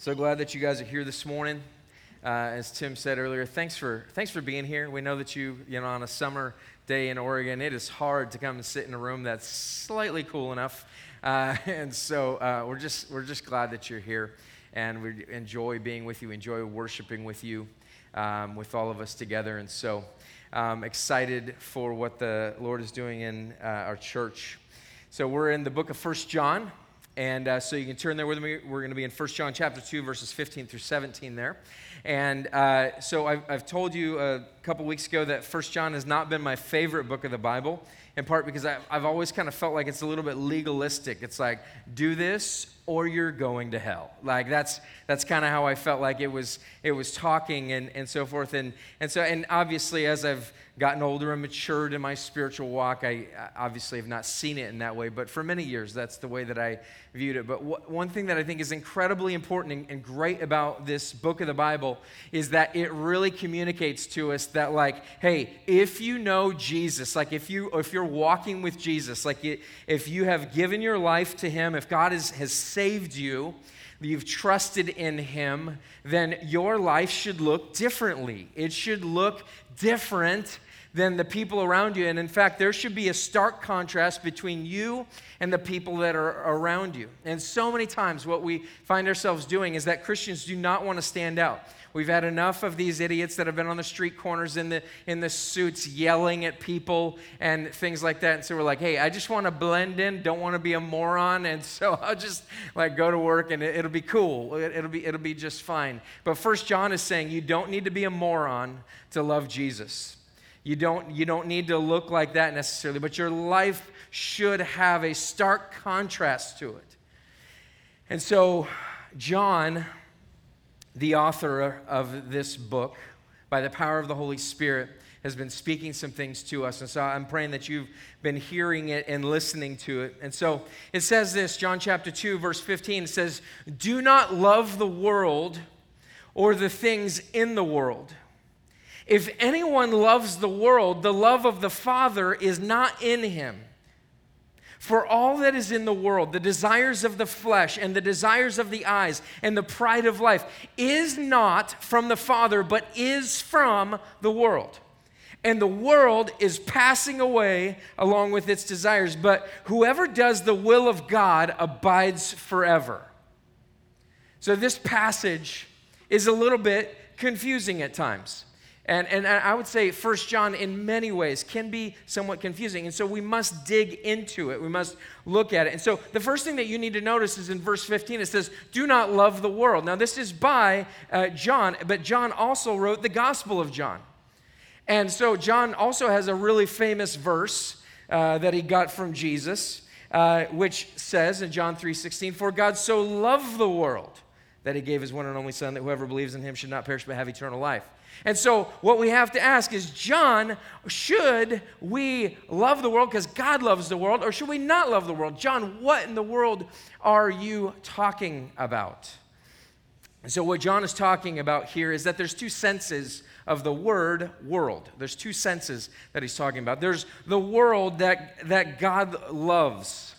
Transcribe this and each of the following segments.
So glad that you guys are here this morning. Uh, as Tim said earlier, thanks for thanks for being here. We know that you, you know, on a summer day in Oregon, it is hard to come and sit in a room that's slightly cool enough, uh, and so uh, we're just we're just glad that you're here, and we enjoy being with you, enjoy worshiping with you, um, with all of us together, and so um, excited for what the Lord is doing in uh, our church. So we're in the book of First John. And uh, so you can turn there with me. We're going to be in 1 John chapter 2, verses 15 through 17 there. And uh, so I've, I've, told you a couple weeks ago that 1 John has not been my favorite book of the Bible, in part because I've, I've always kind of felt like it's a little bit legalistic. It's like, do this or you're going to hell. Like that's that's kind of how I felt like it was it was talking and, and so forth. And and so and obviously as I've gotten older and matured in my spiritual walk, I obviously have not seen it in that way, but for many years, that's the way that I viewed it. But w- one thing that I think is incredibly important and, and great about this book of the Bible is that it really communicates to us that, like, hey, if you know Jesus, like if you if you're walking with Jesus, like it, if you have given your life to Him, if God is, has saved you, you've trusted in Him, then your life should look differently. It should look different than the people around you. And in fact, there should be a stark contrast between you and the people that are around you. And so many times, what we find ourselves doing is that Christians do not want to stand out. We've had enough of these idiots that have been on the street corners in the, in the suits yelling at people and things like that. And so we're like, hey, I just want to blend in, don't want to be a moron. And so I'll just like go to work and it, will be cool. It, it'll, be, it'll be just fine. But First John is saying you don't need to be a moron to love Jesus. You don't, you don't need to look like that necessarily, but your life should have a stark contrast to it. And so, John, the author of this book, by the power of the Holy Spirit, has been speaking some things to us. And so I'm praying that you've been hearing it and listening to it. And so it says this, John chapter 2, verse 15, it says, Do not love the world or the things in the world. If anyone loves the world, the love of the Father is not in him. For all that is in the world, the desires of the flesh and the desires of the eyes and the pride of life, is not from the Father, but is from the world. And the world is passing away along with its desires, but whoever does the will of God abides forever. So, this passage is a little bit confusing at times. And, and I would say First John, in many ways, can be somewhat confusing. And so we must dig into it. We must look at it. And so the first thing that you need to notice is in verse 15, it says, Do not love the world. Now, this is by uh, John, but John also wrote the Gospel of John. And so John also has a really famous verse uh, that he got from Jesus, uh, which says in John 3 16, For God so loved the world that he gave his one and only Son, that whoever believes in him should not perish but have eternal life. And so, what we have to ask is John, should we love the world because God loves the world, or should we not love the world? John, what in the world are you talking about? And so, what John is talking about here is that there's two senses of the word world. There's two senses that he's talking about. There's the world that, that God loves.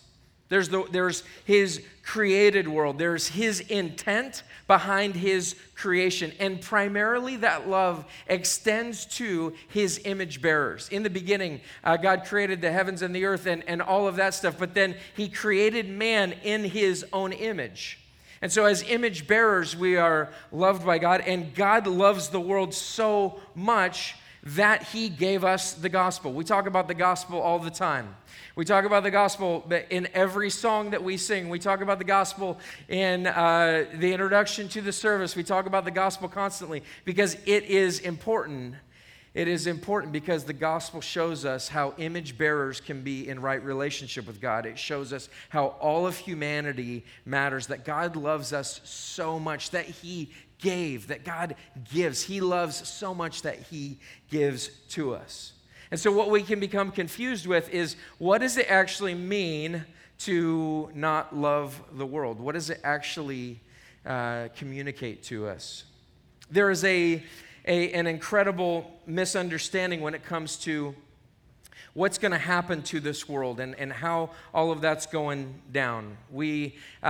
There's, the, there's his created world. There's his intent behind his creation. And primarily, that love extends to his image bearers. In the beginning, uh, God created the heavens and the earth and, and all of that stuff, but then he created man in his own image. And so, as image bearers, we are loved by God, and God loves the world so much that he gave us the gospel. We talk about the gospel all the time. We talk about the gospel in every song that we sing. We talk about the gospel in uh, the introduction to the service. We talk about the gospel constantly because it is important. It is important because the gospel shows us how image bearers can be in right relationship with God. It shows us how all of humanity matters, that God loves us so much that He gave, that God gives. He loves so much that He gives to us. And so, what we can become confused with is what does it actually mean to not love the world? What does it actually uh, communicate to us? There is a, a, an incredible misunderstanding when it comes to what's going to happen to this world and, and how all of that's going down. We, uh,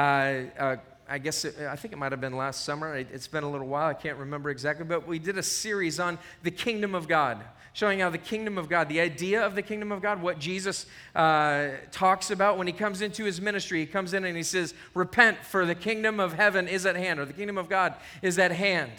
uh, I guess it, I think it might have been last summer. It's been a little while. I can't remember exactly, but we did a series on the kingdom of God, showing how the kingdom of God, the idea of the kingdom of God, what Jesus uh, talks about when he comes into his ministry. He comes in and he says, "Repent, for the kingdom of heaven is at hand, or the kingdom of God is at hand."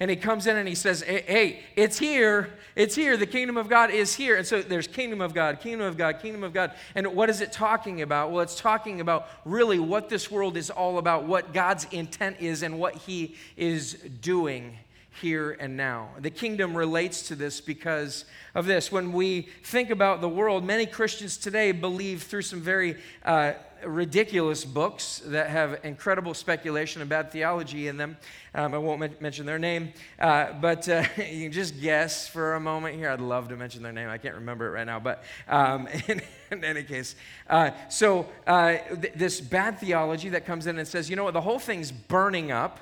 And he comes in and he says, Hey, it's here. It's here. The kingdom of God is here. And so there's kingdom of God, kingdom of God, kingdom of God. And what is it talking about? Well, it's talking about really what this world is all about, what God's intent is, and what he is doing here and now. The kingdom relates to this because of this. When we think about the world, many Christians today believe through some very uh, ridiculous books that have incredible speculation and bad theology in them. Um, I won't mention their name, uh, but uh, you can just guess for a moment here. I'd love to mention their name. I can't remember it right now, but um, in, in, any case, uh, so uh, th- this bad theology that comes in and says, you know what, the whole thing's burning up.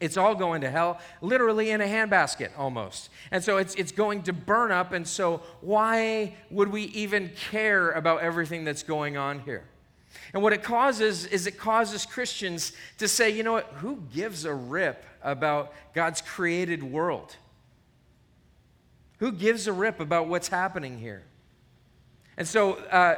It's all going to hell, literally in a handbasket almost. And so it's, it's going to burn up. And so, why would we even care about everything that's going on here? And what it causes is it causes Christians to say, you know what, who gives a rip about God's created world? Who gives a rip about what's happening here? And so uh,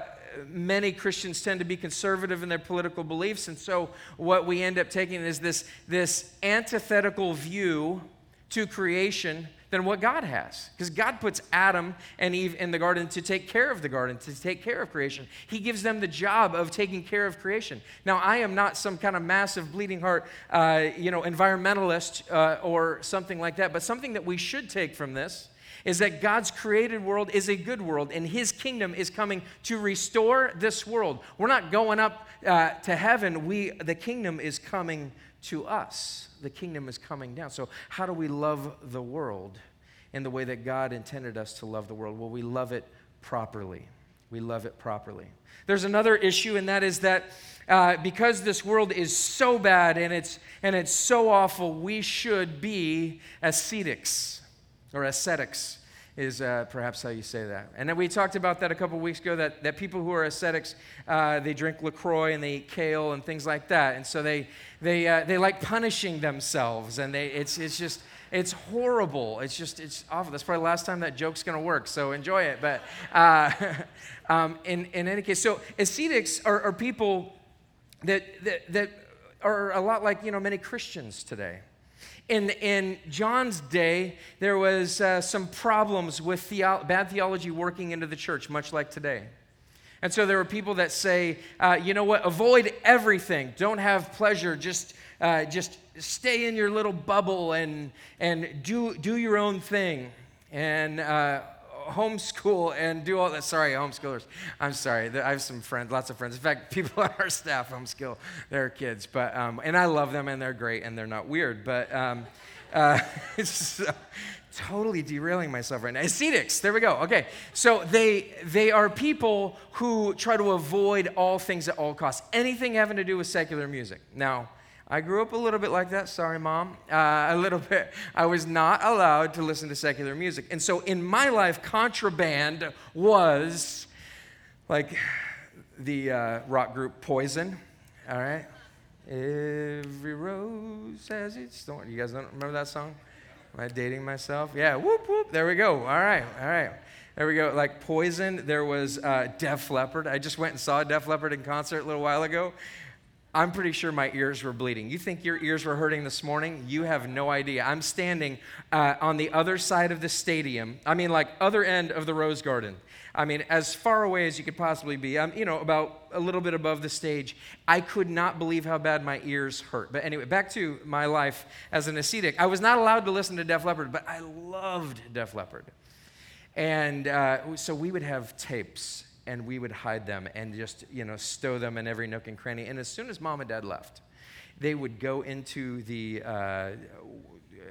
many Christians tend to be conservative in their political beliefs. And so what we end up taking is this, this antithetical view to creation than what God has. Because God puts Adam and Eve in the garden to take care of the garden, to take care of creation. He gives them the job of taking care of creation. Now, I am not some kind of massive bleeding heart, uh, you know, environmentalist uh, or something like that, but something that we should take from this is that God's created world is a good world, and His kingdom is coming to restore this world. We're not going up uh, to heaven. We, the kingdom is coming to us. The kingdom is coming down. So, how do we love the world in the way that God intended us to love the world? Well, we love it properly. We love it properly. There's another issue, and that is that uh, because this world is so bad and it's, and it's so awful, we should be ascetics or ascetics is uh, perhaps how you say that. And then we talked about that a couple weeks ago that, that people who are ascetics, uh, they drink LaCroix and they eat kale and things like that. And so they, they, uh, they like punishing themselves. And they, it's, it's just, it's horrible. It's just, it's awful. That's probably the last time that joke's going to work. So enjoy it. But uh, um, in, in any case, so ascetics are, are people that, that, that are a lot like, you know, many Christians today. In, in John's day, there was uh, some problems with theo- bad theology working into the church, much like today. And so there were people that say, uh, you know what, avoid everything. Don't have pleasure. Just, uh, just stay in your little bubble and, and do, do your own thing. And uh, homeschool and do all that. Sorry, homeschoolers. I'm sorry. I have some friends, lots of friends. In fact, people on our staff homeschool their kids. But um, and I love them and they're great and they're not weird. But um, uh, it's totally derailing myself right now. Ascetics. There we go. Okay. So they they are people who try to avoid all things at all costs. Anything having to do with secular music. Now I grew up a little bit like that. Sorry, mom. Uh, a little bit. I was not allowed to listen to secular music. And so in my life, contraband was like the uh, rock group Poison. All right? Every rose has its thorn. You guys don't remember that song? Am I dating myself? Yeah, whoop, whoop. There we go. All right, all right. There we go. Like Poison, there was uh, Def Leppard. I just went and saw Def Leppard in concert a little while ago. I'm pretty sure my ears were bleeding. You think your ears were hurting this morning? You have no idea. I'm standing uh, on the other side of the stadium. I mean, like other end of the Rose Garden. I mean, as far away as you could possibly be. I'm, you know, about a little bit above the stage. I could not believe how bad my ears hurt. But anyway, back to my life as an ascetic. I was not allowed to listen to Def Leppard, but I loved Def Leppard. And uh, so we would have tapes and we would hide them and just, you know, stow them in every nook and cranny. And as soon as mom and dad left, they would go into the uh,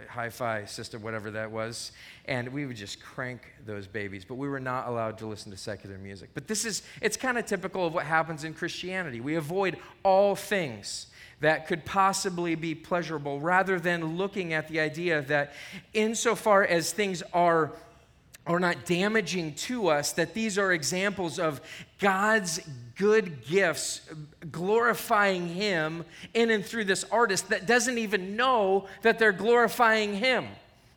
hi fi system, whatever that was, and we would just crank those babies. But we were not allowed to listen to secular music. But this is, it's kind of typical of what happens in Christianity. We avoid all things that could possibly be pleasurable rather than looking at the idea that insofar as things are or not damaging to us, that these are examples of God's good gifts, glorifying Him in and through this artist that doesn't even know that they're glorifying Him.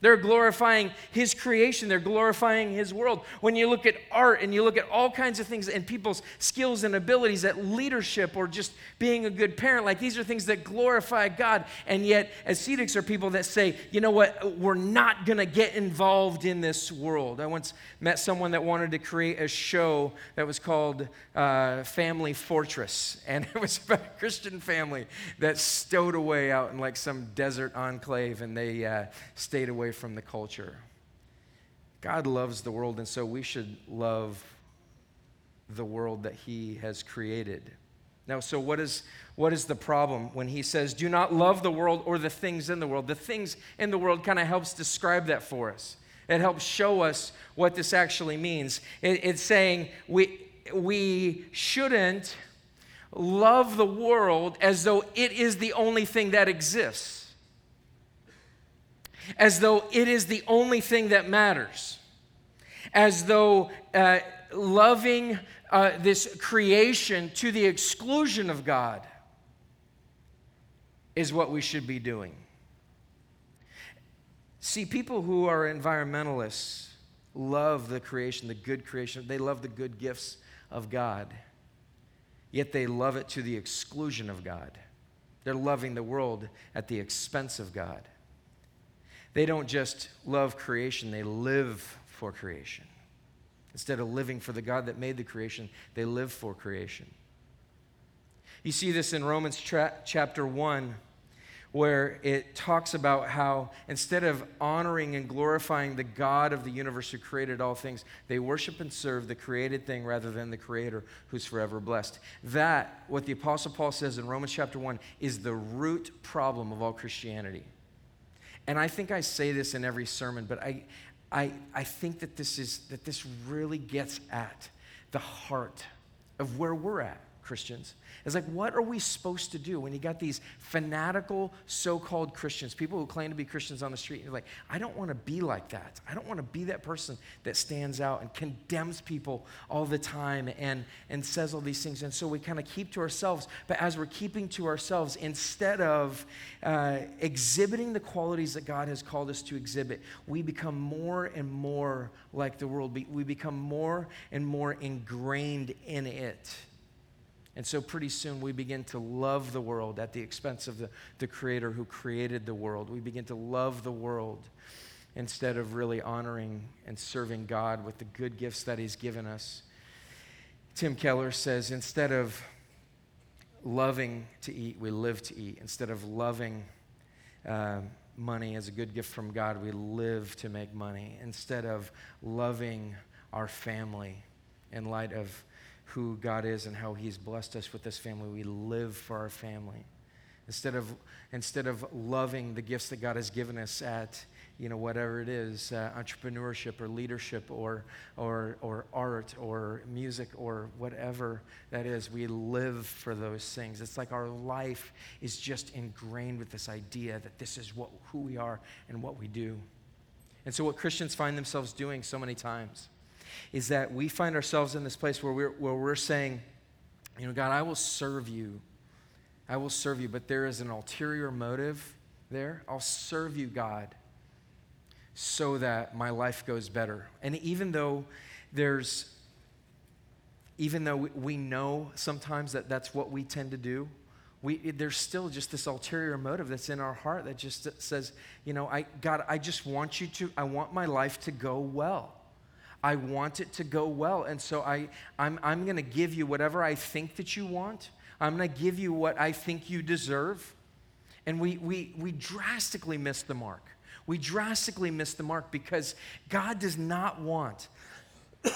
They're glorifying His creation, they're glorifying His world. When you look at art and you look at all kinds of things and people's skills and abilities at leadership or just being a good parent, like these are things that glorify God. And yet, ascetics are people that say, you know what, we're not going to get involved in this world. I once met someone that wanted to create a show that was called uh, Family Fortress, and it was about a Christian family that stowed away out in like some desert enclave and they uh, stayed away from the culture. God loves the world, and so we should love the world that He has created. Now, so what is, what is the problem when He says, do not love the world or the things in the world? The things in the world kind of helps describe that for us. It helps show us what this actually means. It, it's saying we, we shouldn't love the world as though it is the only thing that exists as though it is the only thing that matters, as though uh, loving uh, this creation to the exclusion of God is what we should be doing. See, people who are environmentalists love the creation, the good creation, they love the good gifts of God, yet they love it to the exclusion of God. They're loving the world at the expense of God. They don't just love creation, they live for creation. Instead of living for the God that made the creation, they live for creation. You see this in Romans tra- chapter 1, where it talks about how instead of honoring and glorifying the God of the universe who created all things, they worship and serve the created thing rather than the Creator who's forever blessed. That, what the Apostle Paul says in Romans chapter 1, is the root problem of all Christianity. And I think I say this in every sermon, but I, I, I think that this, is, that this really gets at the heart of where we're at, Christians. It's like, what are we supposed to do when you got these fanatical so called Christians, people who claim to be Christians on the street? You're like, I don't want to be like that. I don't want to be that person that stands out and condemns people all the time and, and says all these things. And so we kind of keep to ourselves. But as we're keeping to ourselves, instead of uh, exhibiting the qualities that God has called us to exhibit, we become more and more like the world. We become more and more ingrained in it. And so pretty soon we begin to love the world at the expense of the, the Creator who created the world. We begin to love the world instead of really honoring and serving God with the good gifts that He's given us. Tim Keller says instead of loving to eat, we live to eat. Instead of loving uh, money as a good gift from God, we live to make money. Instead of loving our family in light of who God is and how He's blessed us with this family. We live for our family. Instead of, instead of loving the gifts that God has given us at, you know, whatever it is, uh, entrepreneurship or leadership or, or, or art or music or whatever that is, we live for those things. It's like our life is just ingrained with this idea that this is what, who we are and what we do. And so, what Christians find themselves doing so many times is that we find ourselves in this place where we're, where we're saying, you know, God, I will serve you. I will serve you, but there is an ulterior motive there. I'll serve you, God, so that my life goes better. And even though there's, even though we know sometimes that that's what we tend to do, we, there's still just this ulterior motive that's in our heart that just says, you know, I, God, I just want you to, I want my life to go well. I want it to go well. And so I, I'm, I'm going to give you whatever I think that you want. I'm going to give you what I think you deserve. And we, we, we drastically miss the mark. We drastically miss the mark because God does not want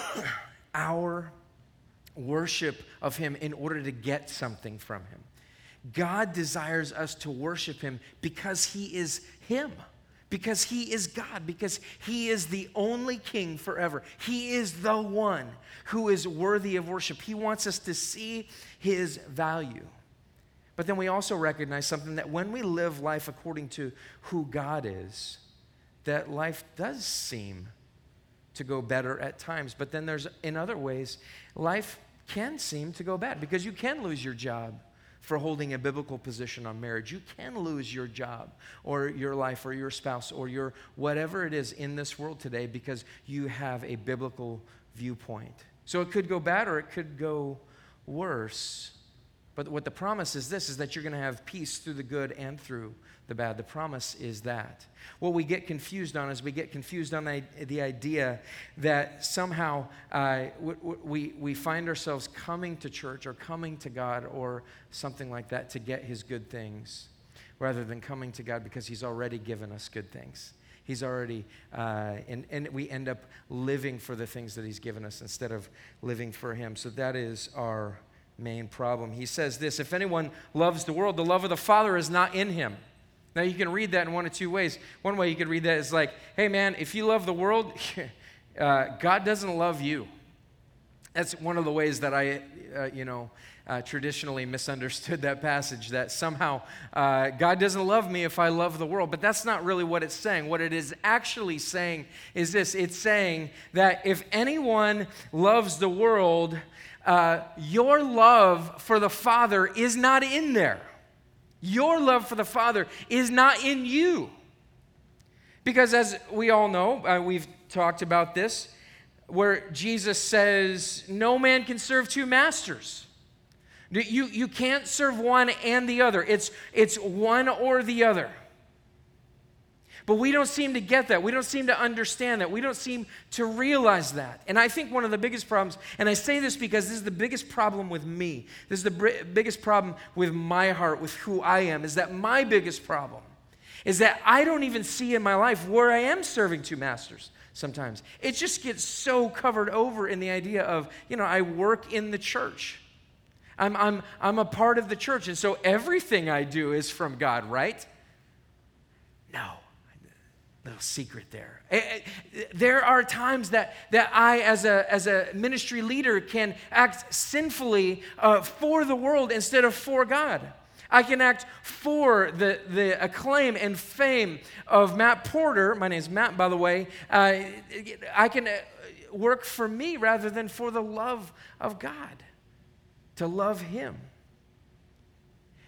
our worship of Him in order to get something from Him. God desires us to worship Him because He is Him because he is God, because he is the only king forever. He is the one who is worthy of worship. He wants us to see his value. But then we also recognize something that when we live life according to who God is, that life does seem to go better at times. But then there's, in other ways, life can seem to go bad because you can lose your job for holding a biblical position on marriage. You can lose your job or your life or your spouse or your whatever it is in this world today because you have a biblical viewpoint. So it could go bad or it could go worse. But what the promise is this is that you're going to have peace through the good and through the bad. The promise is that. What we get confused on is we get confused on the, the idea that somehow uh, we, we find ourselves coming to church or coming to God or something like that to get His good things rather than coming to God because He's already given us good things. He's already, uh, and, and we end up living for the things that He's given us instead of living for Him. So that is our main problem. He says this If anyone loves the world, the love of the Father is not in him. Now, you can read that in one of two ways. One way you could read that is like, hey, man, if you love the world, uh, God doesn't love you. That's one of the ways that I, uh, you know, uh, traditionally misunderstood that passage that somehow uh, God doesn't love me if I love the world. But that's not really what it's saying. What it is actually saying is this it's saying that if anyone loves the world, uh, your love for the Father is not in there. Your love for the Father is not in you. Because as we all know, uh, we've talked about this, where Jesus says, No man can serve two masters. You, you can't serve one and the other, it's, it's one or the other. But we don't seem to get that. We don't seem to understand that. We don't seem to realize that. And I think one of the biggest problems, and I say this because this is the biggest problem with me, this is the biggest problem with my heart, with who I am, is that my biggest problem is that I don't even see in my life where I am serving two masters sometimes. It just gets so covered over in the idea of, you know, I work in the church. I'm, I'm, I'm a part of the church, and so everything I do is from God, right? No little secret there. Eh, eh, there are times that, that I, as a, as a ministry leader, can act sinfully uh, for the world instead of for God. I can act for the, the acclaim and fame of Matt Porter. My name is Matt, by the way. Uh, I can uh, work for me rather than for the love of God, to love Him.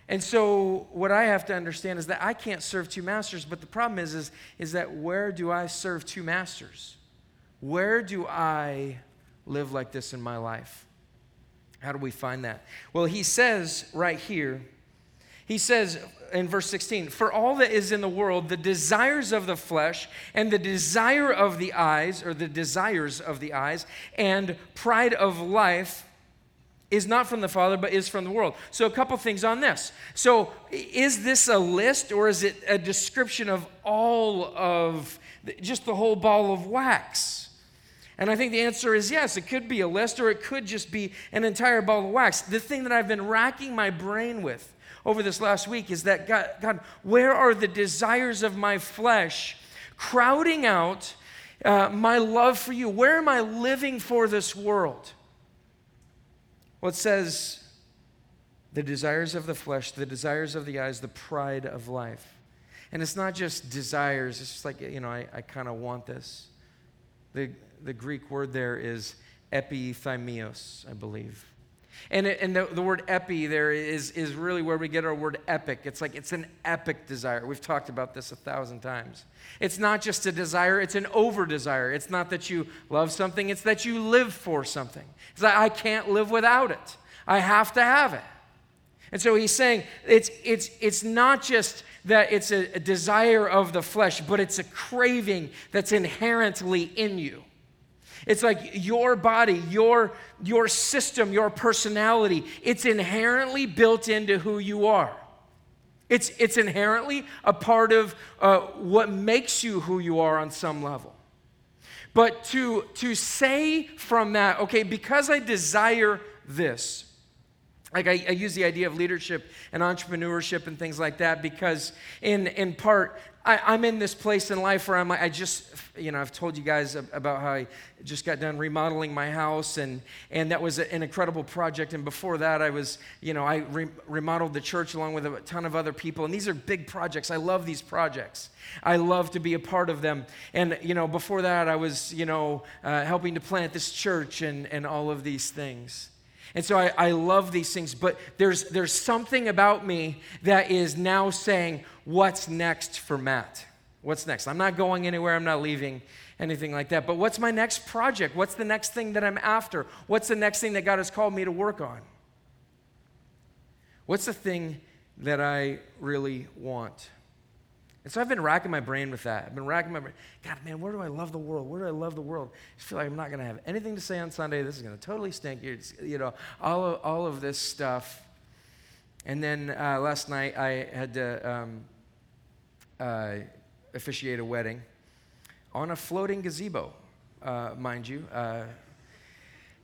And so what I have to understand is that I can't serve two masters, but the problem is, is, is that where do I serve two masters? Where do I live like this in my life? How do we find that? Well, he says right here, he says in verse 16, For all that is in the world, the desires of the flesh and the desire of the eyes, or the desires of the eyes, and pride of life is not from the Father, but is from the world. So, a couple things on this. So, is this a list or is it a description of all of just the whole ball of wax? And I think the answer is yes. It could be a list or it could just be an entire ball of wax. The thing that I've been racking my brain with over this last week is that God, God where are the desires of my flesh crowding out uh, my love for you? Where am I living for this world? Well, it says the desires of the flesh, the desires of the eyes, the pride of life. And it's not just desires, it's just like, you know, I, I kind of want this. The, the Greek word there is epithymios, I believe. And, it, and the, the word epi there is, is really where we get our word epic. It's like it's an epic desire. We've talked about this a thousand times. It's not just a desire, it's an over desire. It's not that you love something, it's that you live for something. It's like, I can't live without it, I have to have it. And so he's saying it's, it's, it's not just that it's a, a desire of the flesh, but it's a craving that's inherently in you. It's like your body, your, your system, your personality, it's inherently built into who you are. It's, it's inherently a part of uh, what makes you who you are on some level. But to, to say from that, okay, because I desire this, like I, I, use the idea of leadership and entrepreneurship and things like that because in, in part I, am in this place in life where I'm like, I just, you know, I've told you guys about how I just got done remodeling my house, and, and that was an incredible project. And before that, I was, you know, I re- remodeled the church along with a ton of other people. And these are big projects. I love these projects. I love to be a part of them. And, you know, before that, I was, you know, uh, helping to plant this church and, and all of these things. And so I, I love these things, but there's, there's something about me that is now saying, What's next for Matt? What's next? I'm not going anywhere, I'm not leaving, anything like that. But what's my next project? What's the next thing that I'm after? What's the next thing that God has called me to work on? What's the thing that I really want? And so I've been racking my brain with that. I've been racking my brain. God, man, where do I love the world? Where do I love the world? I feel like I'm not going to have anything to say on Sunday. This is going to totally stink. You know, all of, all of this stuff. And then uh, last night I had to um, uh, officiate a wedding on a floating gazebo, uh, mind you. Uh,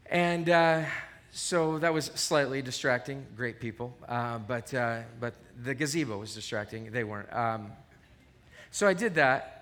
and uh, so that was slightly distracting. Great people. Uh, but, but the gazebo was distracting. They weren't. Um, so I did that.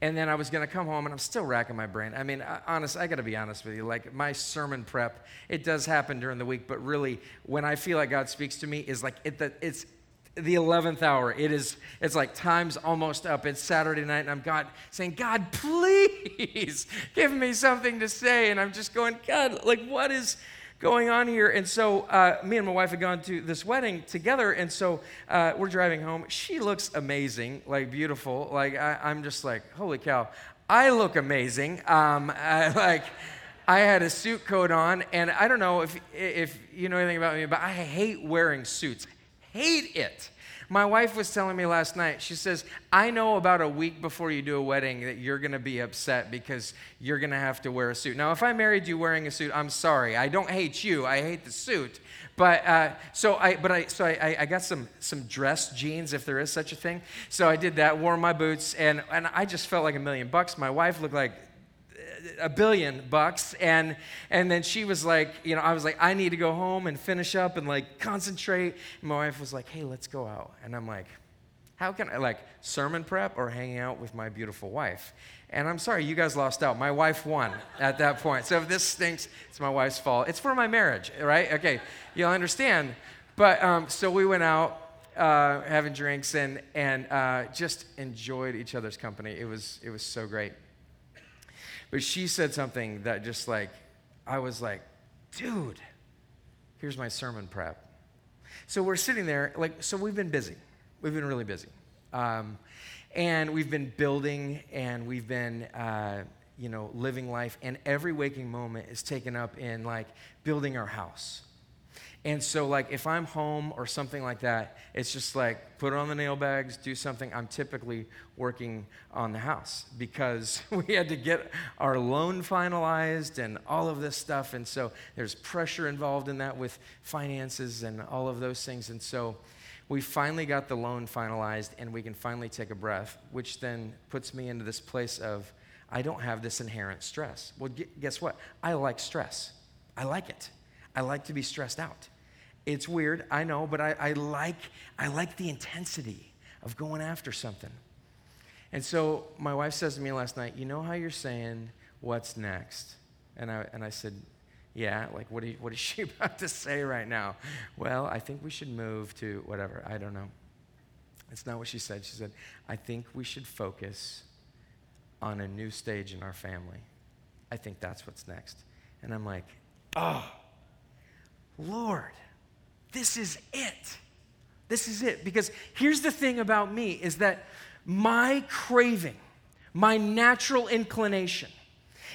And then I was going to come home, and I'm still racking my brain. I mean, honest, I got to be honest with you. Like my sermon prep, it does happen during the week, but really, when I feel like God speaks to me, is like it, it's the 11th hour. It is. It's like time's almost up. It's Saturday night, and I'm God saying, God, please give me something to say. And I'm just going, God, like what is going on here? And so uh, me and my wife had gone to this wedding together, and so uh, we're driving home. She looks amazing, like beautiful. Like I, am just like, holy cow, I look amazing. Um, I, like. I had a suit coat on, and I don't know if, if you know anything about me, but I hate wearing suits. Hate it. My wife was telling me last night, she says, I know about a week before you do a wedding that you're going to be upset because you're going to have to wear a suit. Now, if I married you wearing a suit, I'm sorry. I don't hate you, I hate the suit. But uh, so I, but I, so I, I got some some dress jeans, if there is such a thing. So I did that, wore my boots, and and I just felt like a million bucks. My wife looked like a billion bucks. And and then she was like you know i was like i need to go home and finish up and like concentrate. And my wife was like hey let's go out. And i'm like how can i like sermon prep or hanging out with my beautiful wife? And i'm sorry you guys lost out. My wife won at that point. So if this stinks it's my wife's fault. It's for my marriage right? Okay you'll understand. But um, so we went out uh, having drinks and and uh, just enjoyed each other's company. It was it was so great but she said something that just like, I was like, dude, here's my sermon prep. So we're sitting there, like, so we've been busy. We've been really busy. Um, and we've been building and we've been, uh, you know, living life. And every waking moment is taken up in like building our house. And so, like, if I'm home or something like that, it's just like put on the nail bags, do something. I'm typically working on the house because we had to get our loan finalized and all of this stuff. And so, there's pressure involved in that with finances and all of those things. And so, we finally got the loan finalized and we can finally take a breath, which then puts me into this place of I don't have this inherent stress. Well, guess what? I like stress, I like it. I like to be stressed out. It's weird, I know, but I, I, like, I like the intensity of going after something. And so my wife says to me last night, You know how you're saying, What's next? And I, and I said, Yeah, like, what, you, what is she about to say right now? Well, I think we should move to whatever. I don't know. It's not what she said. She said, I think we should focus on a new stage in our family. I think that's what's next. And I'm like, Oh, Lord. This is it. This is it. Because here's the thing about me is that my craving, my natural inclination,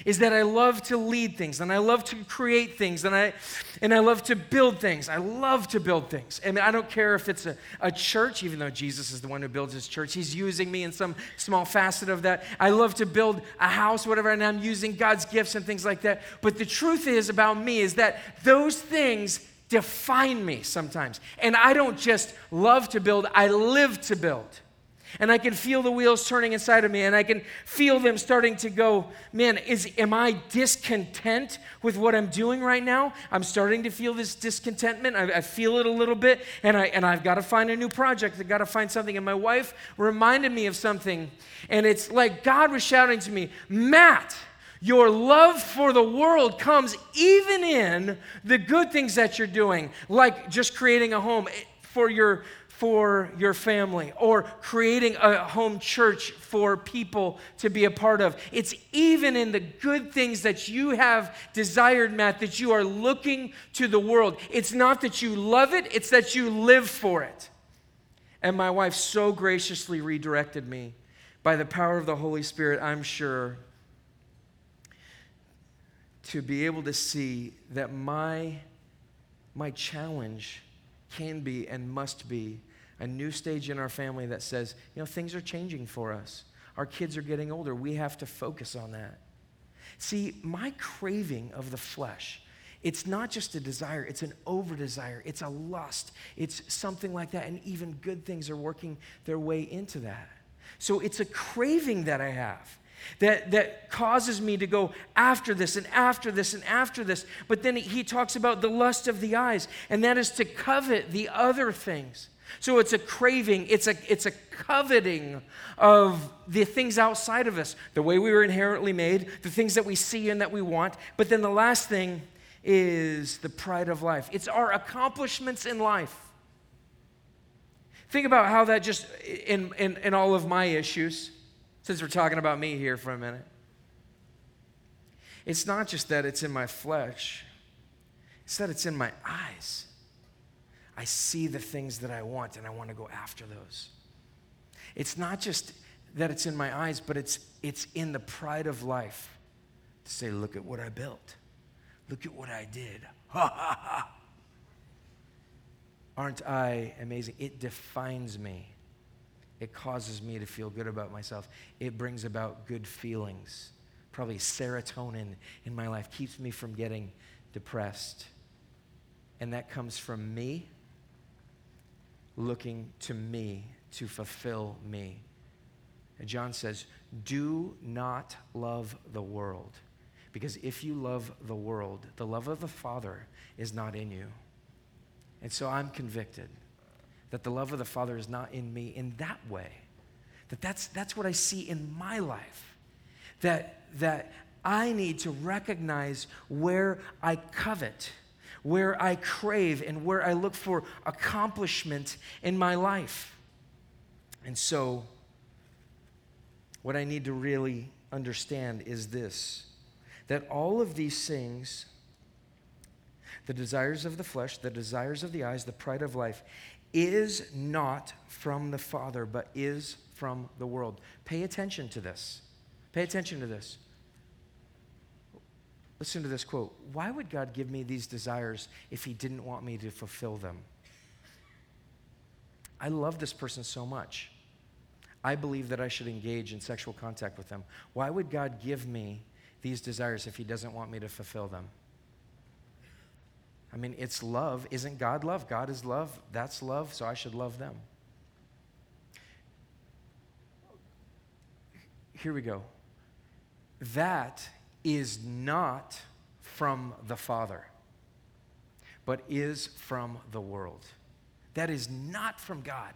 is that I love to lead things and I love to create things and I, and I love to build things. I love to build things. And I don't care if it's a, a church, even though Jesus is the one who builds his church, he's using me in some small facet of that. I love to build a house, whatever, and I'm using God's gifts and things like that. But the truth is about me is that those things define me sometimes. And I don't just love to build, I live to build. And I can feel the wheels turning inside of me, and I can feel them starting to go, man, is, am I discontent with what I'm doing right now? I'm starting to feel this discontentment. I, I feel it a little bit, and, I, and I've got to find a new project. I've got to find something. And my wife reminded me of something, and it's like God was shouting to me, Matt, your love for the world comes even in the good things that you're doing, like just creating a home for your for your family or creating a home church for people to be a part of. It's even in the good things that you have desired, Matt, that you are looking to the world. It's not that you love it, it's that you live for it. And my wife so graciously redirected me by the power of the Holy Spirit, I'm sure, to be able to see that my, my challenge can be and must be a new stage in our family that says, you know, things are changing for us. Our kids are getting older. We have to focus on that. See, my craving of the flesh, it's not just a desire, it's an over desire, it's a lust, it's something like that. And even good things are working their way into that. So it's a craving that I have that, that causes me to go after this and after this and after this. But then he talks about the lust of the eyes, and that is to covet the other things. So it's a craving, it's a, it's a coveting of the things outside of us, the way we were inherently made, the things that we see and that we want. But then the last thing is the pride of life. It's our accomplishments in life. Think about how that just, in, in, in all of my issues, since we're talking about me here for a minute, it's not just that it's in my flesh, it's that it's in my eyes. I see the things that I want and I want to go after those. It's not just that it's in my eyes, but it's, it's in the pride of life to say, look at what I built. Look at what I did. Ha ha ha. Aren't I amazing? It defines me. It causes me to feel good about myself. It brings about good feelings. Probably serotonin in my life keeps me from getting depressed. And that comes from me looking to me to fulfill me. And John says, Do not love the world. Because if you love the world, the love of the Father is not in you. And so I'm convicted that the love of the Father is not in me in that way. That that's, that's what I see in my life. That, that I need to recognize where I covet where I crave and where I look for accomplishment in my life. And so, what I need to really understand is this that all of these things, the desires of the flesh, the desires of the eyes, the pride of life, is not from the Father, but is from the world. Pay attention to this. Pay attention to this. Listen to this quote Why would God give me these desires if He didn't want me to fulfill them? I love this person so much. I believe that I should engage in sexual contact with them. Why would God give me these desires if He doesn't want me to fulfill them? I mean, it's love. Isn't God love? God is love. That's love, so I should love them. Here we go. That is not from the Father, but is from the world. That is not from God.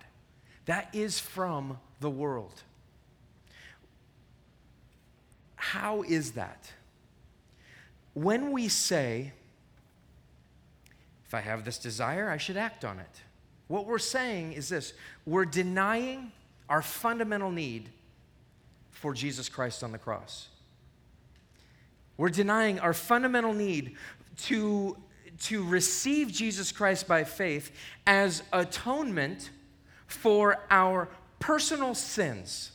That is from the world. How is that? When we say, if I have this desire, I should act on it, what we're saying is this we're denying our fundamental need for Jesus Christ on the cross. We're denying our fundamental need to, to receive Jesus Christ by faith as atonement for our personal sins.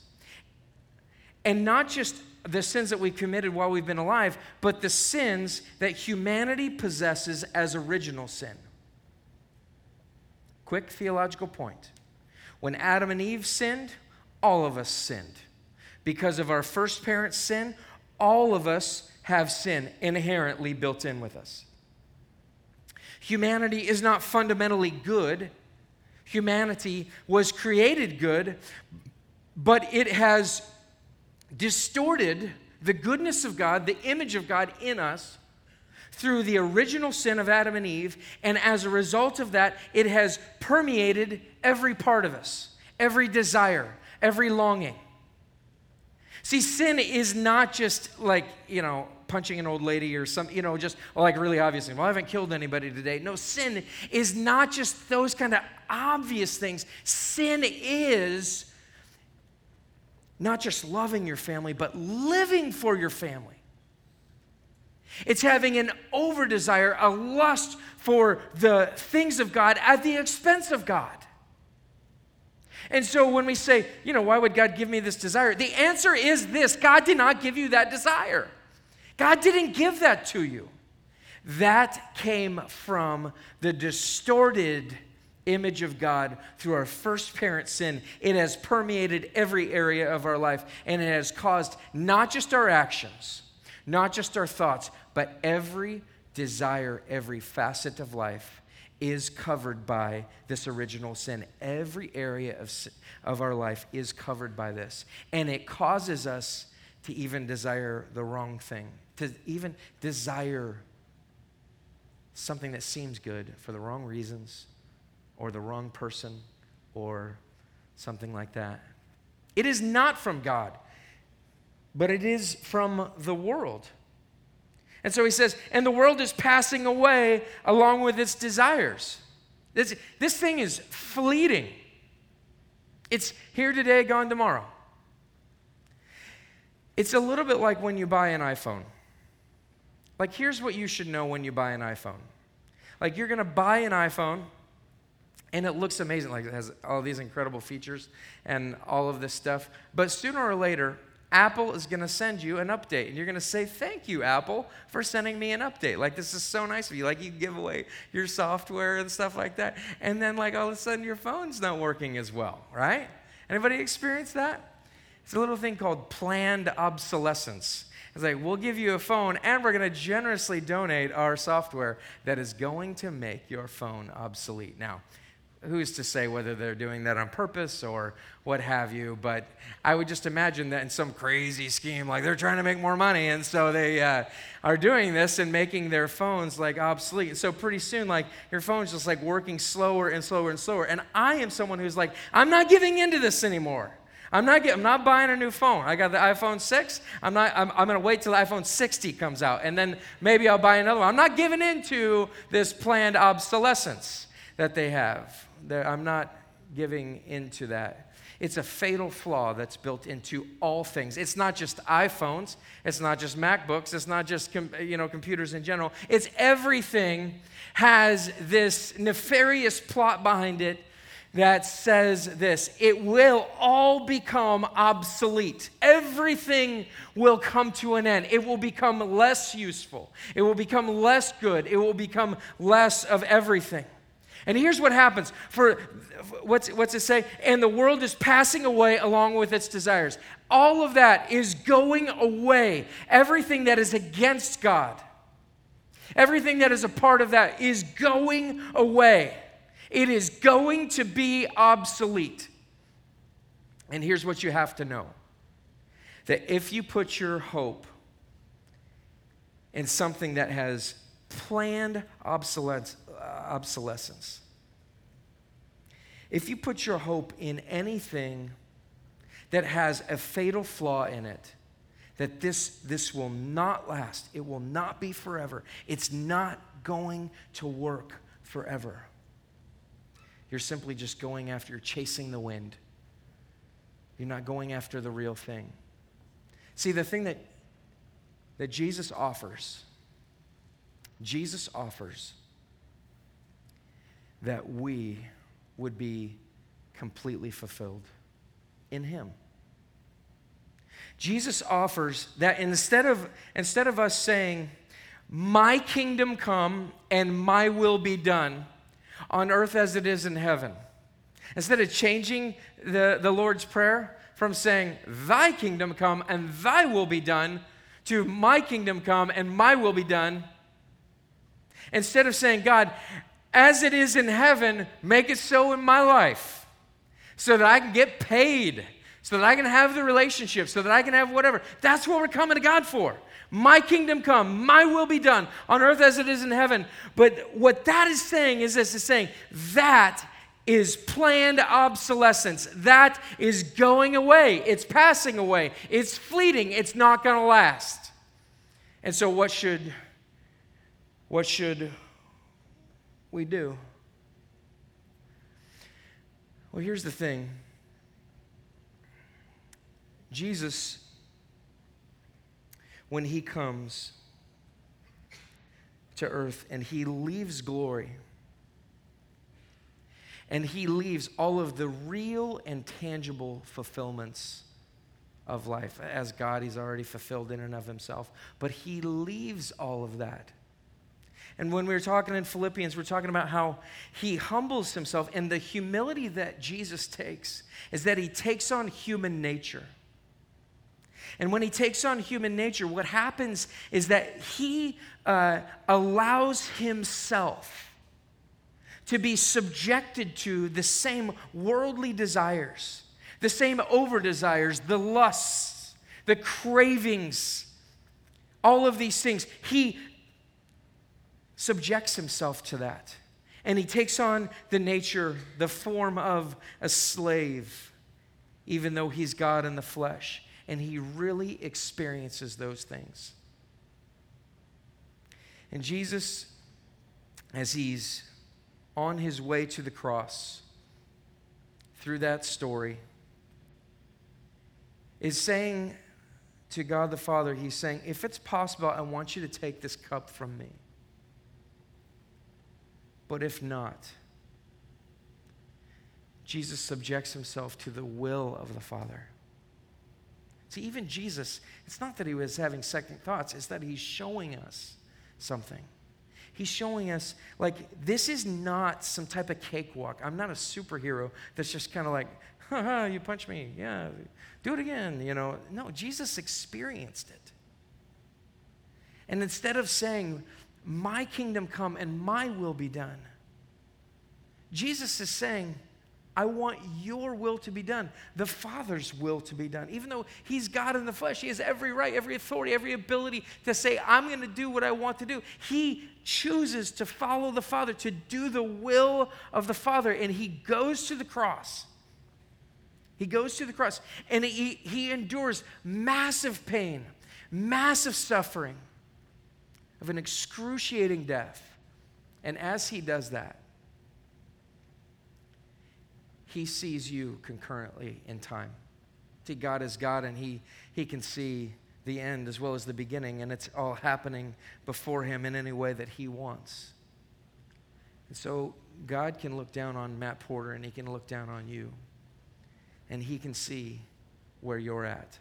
And not just the sins that we've committed while we've been alive, but the sins that humanity possesses as original sin. Quick theological point. When Adam and Eve sinned, all of us sinned. Because of our first parent's sin, all of us have sin inherently built in with us. Humanity is not fundamentally good. Humanity was created good, but it has distorted the goodness of God, the image of God in us through the original sin of Adam and Eve. And as a result of that, it has permeated every part of us, every desire, every longing. See, sin is not just like, you know, punching an old lady or some, you know, just like really obviously, well, I haven't killed anybody today. No, sin is not just those kind of obvious things. Sin is not just loving your family, but living for your family. It's having an over desire, a lust for the things of God at the expense of God. And so when we say, you know, why would God give me this desire? The answer is this God did not give you that desire. God didn't give that to you. That came from the distorted image of God through our first parent sin. It has permeated every area of our life and it has caused not just our actions, not just our thoughts, but every desire, every facet of life is covered by this original sin. Every area of, of our life is covered by this. And it causes us to even desire the wrong thing, to even desire something that seems good for the wrong reasons or the wrong person or something like that. It is not from God, but it is from the world. And so he says, and the world is passing away along with its desires. This, this thing is fleeting. It's here today, gone tomorrow. It's a little bit like when you buy an iPhone. Like, here's what you should know when you buy an iPhone. Like, you're going to buy an iPhone, and it looks amazing. Like, it has all these incredible features and all of this stuff. But sooner or later, Apple is going to send you an update. And you're going to say, Thank you, Apple, for sending me an update. Like, this is so nice of you. Like, you give away your software and stuff like that. And then, like, all of a sudden, your phone's not working as well, right? Anybody experience that? It's a little thing called planned obsolescence. It's like, we'll give you a phone and we're going to generously donate our software that is going to make your phone obsolete. Now, who's to say whether they're doing that on purpose or what have you but i would just imagine that in some crazy scheme like they're trying to make more money and so they uh, are doing this and making their phones like obsolete so pretty soon like your phone's just like working slower and slower and slower and i am someone who's like i'm not giving into this anymore I'm not, I'm not buying a new phone. I got the iPhone 6. I'm, not, I'm, I'm going to wait till the iPhone 60 comes out, and then maybe I'll buy another one. I'm not giving into this planned obsolescence that they have. I'm not giving into that. It's a fatal flaw that's built into all things. It's not just iPhones, it's not just MacBooks, it's not just com- you know computers in general. It's everything has this nefarious plot behind it that says this it will all become obsolete. Everything will come to an end. It will become less useful. It will become less good. It will become less of everything. And here's what happens for what's, what's it say? And the world is passing away along with its desires. All of that is going away. Everything that is against God, everything that is a part of that is going away. It is going to be obsolete. And here's what you have to know that if you put your hope in something that has planned obsolescence, Uh, obsolescence. If you put your hope in anything that has a fatal flaw in it, that this, this will not last, it will not be forever, it's not going to work forever. You're simply just going after, you're chasing the wind. You're not going after the real thing. See, the thing that, that Jesus offers, Jesus offers that we would be completely fulfilled in Him. Jesus offers that instead of, instead of us saying, My kingdom come and my will be done on earth as it is in heaven, instead of changing the, the Lord's Prayer from saying, Thy kingdom come and thy will be done, to my kingdom come and my will be done, instead of saying, God, as it is in heaven, make it so in my life so that I can get paid so that I can have the relationship, so that I can have whatever. That's what we're coming to God for. My kingdom come, my will be done on earth as it is in heaven. But what that is saying is this is saying that is planned obsolescence. That is going away. It's passing away. It's fleeting. It's not going to last. And so what should what should we do? Well, here's the thing. Jesus when he comes to earth and he leaves glory and he leaves all of the real and tangible fulfillments of life. As God, he's already fulfilled in and of himself, but he leaves all of that. And when we were talking in Philippians, we're talking about how he humbles himself, and the humility that Jesus takes is that he takes on human nature. And when he takes on human nature, what happens is that he uh, allows himself to be subjected to the same worldly desires, the same over desires, the lusts, the cravings, all of these things. He subjects himself to that. And he takes on the nature, the form of a slave, even though he's God in the flesh. And he really experiences those things. And Jesus, as he's on his way to the cross through that story is saying to God the Father, He's saying, If it's possible, I want you to take this cup from me. But if not, Jesus subjects himself to the will of the Father. See, even Jesus, it's not that he was having second thoughts, it's that he's showing us something. He's showing us, like, this is not some type of cakewalk. I'm not a superhero that's just kind of like, haha, you punch me. Yeah, do it again. You know, no, Jesus experienced it. And instead of saying, my kingdom come and my will be done, Jesus is saying, I want your will to be done, the Father's will to be done. Even though He's God in the flesh, He has every right, every authority, every ability to say, I'm going to do what I want to do. He chooses to follow the Father, to do the will of the Father, and He goes to the cross. He goes to the cross and he, he endures massive pain, massive suffering of an excruciating death. And as he does that, he sees you concurrently in time. See, God is God, and he, he can see the end as well as the beginning, and it's all happening before him in any way that he wants. And so God can look down on Matt Porter and he can look down on you, and he can see where you're at.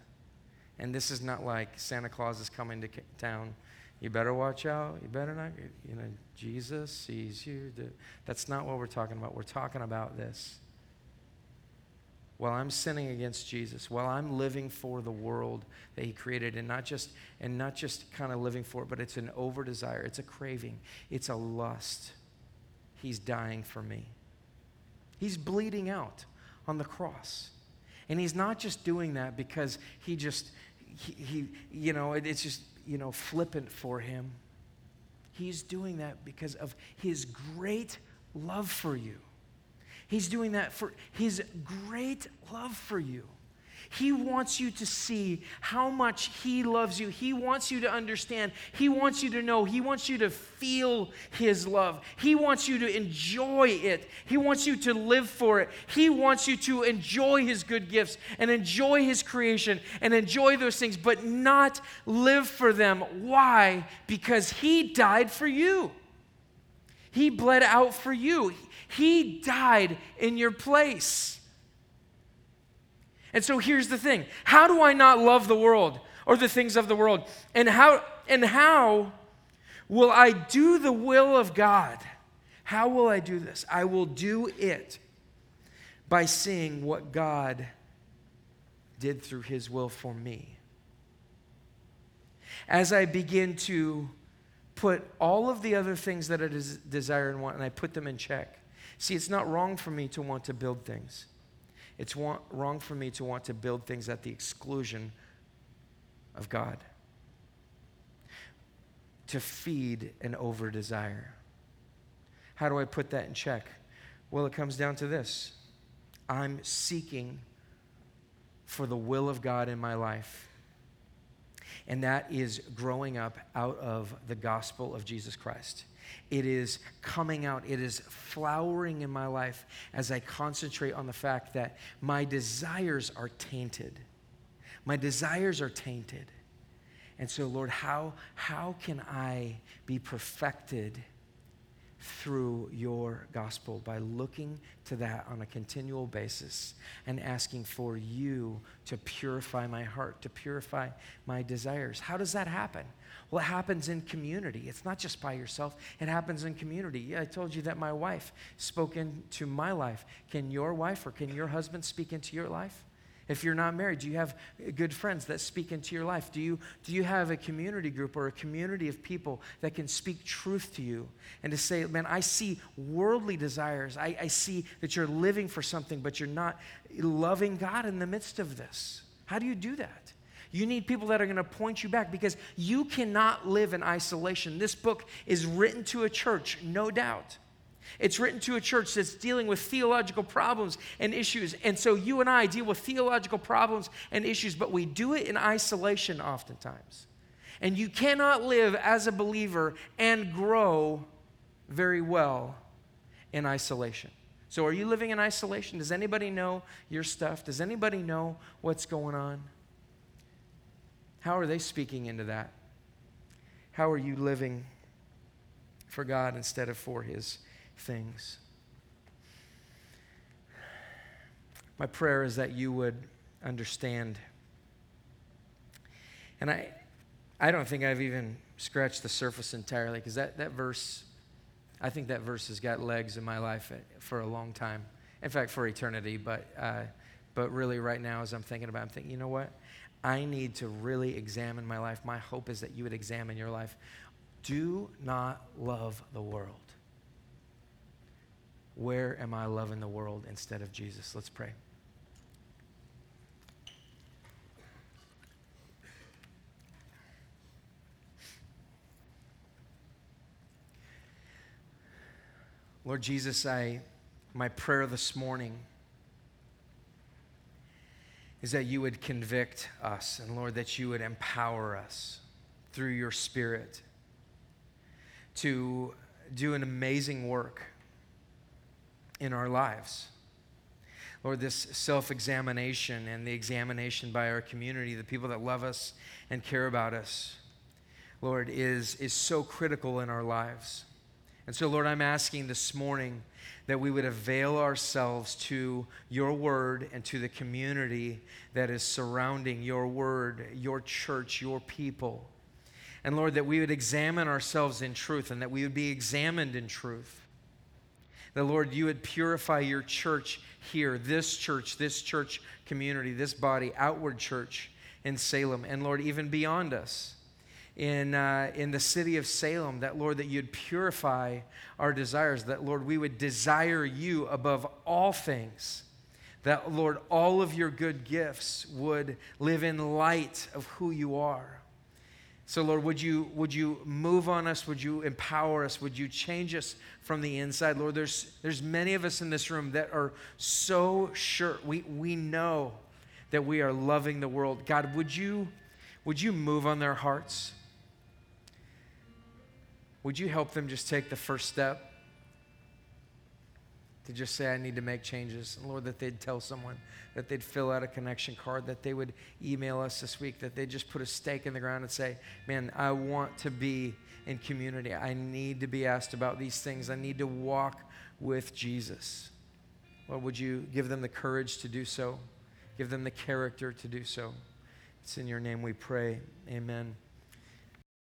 And this is not like Santa Claus is coming to town. You better watch out. You better not. You know, Jesus sees you. That's not what we're talking about. We're talking about this while I'm sinning against Jesus, while I'm living for the world that he created and not just and not just kind of living for it, but it's an over desire, it's a craving, it's a lust. He's dying for me. He's bleeding out on the cross. And he's not just doing that because he just he, he you know, it, it's just, you know, flippant for him. He's doing that because of his great love for you. He's doing that for his great love for you. He wants you to see how much He loves you. He wants you to understand. He wants you to know. He wants you to feel His love. He wants you to enjoy it. He wants you to live for it. He wants you to enjoy His good gifts and enjoy His creation and enjoy those things, but not live for them. Why? Because He died for you. He bled out for you. He died in your place. And so here's the thing how do I not love the world or the things of the world? And how, and how will I do the will of God? How will I do this? I will do it by seeing what God did through his will for me. As I begin to put all of the other things that I desire and want, and I put them in check. See, it's not wrong for me to want to build things. It's want, wrong for me to want to build things at the exclusion of God, to feed an over desire. How do I put that in check? Well, it comes down to this I'm seeking for the will of God in my life. And that is growing up out of the gospel of Jesus Christ. It is coming out, it is flowering in my life as I concentrate on the fact that my desires are tainted. My desires are tainted. And so, Lord, how, how can I be perfected? Through your gospel by looking to that on a continual basis and asking for you to purify my heart, to purify my desires. How does that happen? Well, it happens in community. It's not just by yourself, it happens in community. I told you that my wife spoke into my life. Can your wife or can your husband speak into your life? If you're not married, do you have good friends that speak into your life? Do you, do you have a community group or a community of people that can speak truth to you and to say, man, I see worldly desires. I, I see that you're living for something, but you're not loving God in the midst of this? How do you do that? You need people that are going to point you back because you cannot live in isolation. This book is written to a church, no doubt. It's written to a church that's dealing with theological problems and issues. And so you and I deal with theological problems and issues, but we do it in isolation oftentimes. And you cannot live as a believer and grow very well in isolation. So, are you living in isolation? Does anybody know your stuff? Does anybody know what's going on? How are they speaking into that? How are you living for God instead of for His things. My prayer is that you would understand. And I, I don't think I've even scratched the surface entirely because that, that verse, I think that verse has got legs in my life for a long time. In fact, for eternity. But, uh, but really, right now, as I'm thinking about it, I'm thinking, you know what? I need to really examine my life. My hope is that you would examine your life. Do not love the world. Where am I loving the world instead of Jesus? Let's pray. Lord Jesus, I my prayer this morning is that you would convict us and Lord that you would empower us through your spirit to do an amazing work in our lives. Lord, this self examination and the examination by our community, the people that love us and care about us, Lord, is, is so critical in our lives. And so, Lord, I'm asking this morning that we would avail ourselves to your word and to the community that is surrounding your word, your church, your people. And Lord, that we would examine ourselves in truth and that we would be examined in truth. That, Lord, you would purify your church here, this church, this church community, this body, outward church in Salem, and Lord, even beyond us. In, uh, in the city of Salem, that Lord, that you'd purify our desires, that Lord, we would desire you above all things, that Lord, all of your good gifts would live in light of who you are. So, Lord, would you, would you move on us? Would you empower us? Would you change us from the inside? Lord, there's, there's many of us in this room that are so sure. We, we know that we are loving the world. God, would you, would you move on their hearts? Would you help them just take the first step? To just say, I need to make changes. And Lord, that they'd tell someone, that they'd fill out a connection card, that they would email us this week, that they'd just put a stake in the ground and say, Man, I want to be in community. I need to be asked about these things. I need to walk with Jesus. Lord, would you give them the courage to do so? Give them the character to do so. It's in your name we pray. Amen.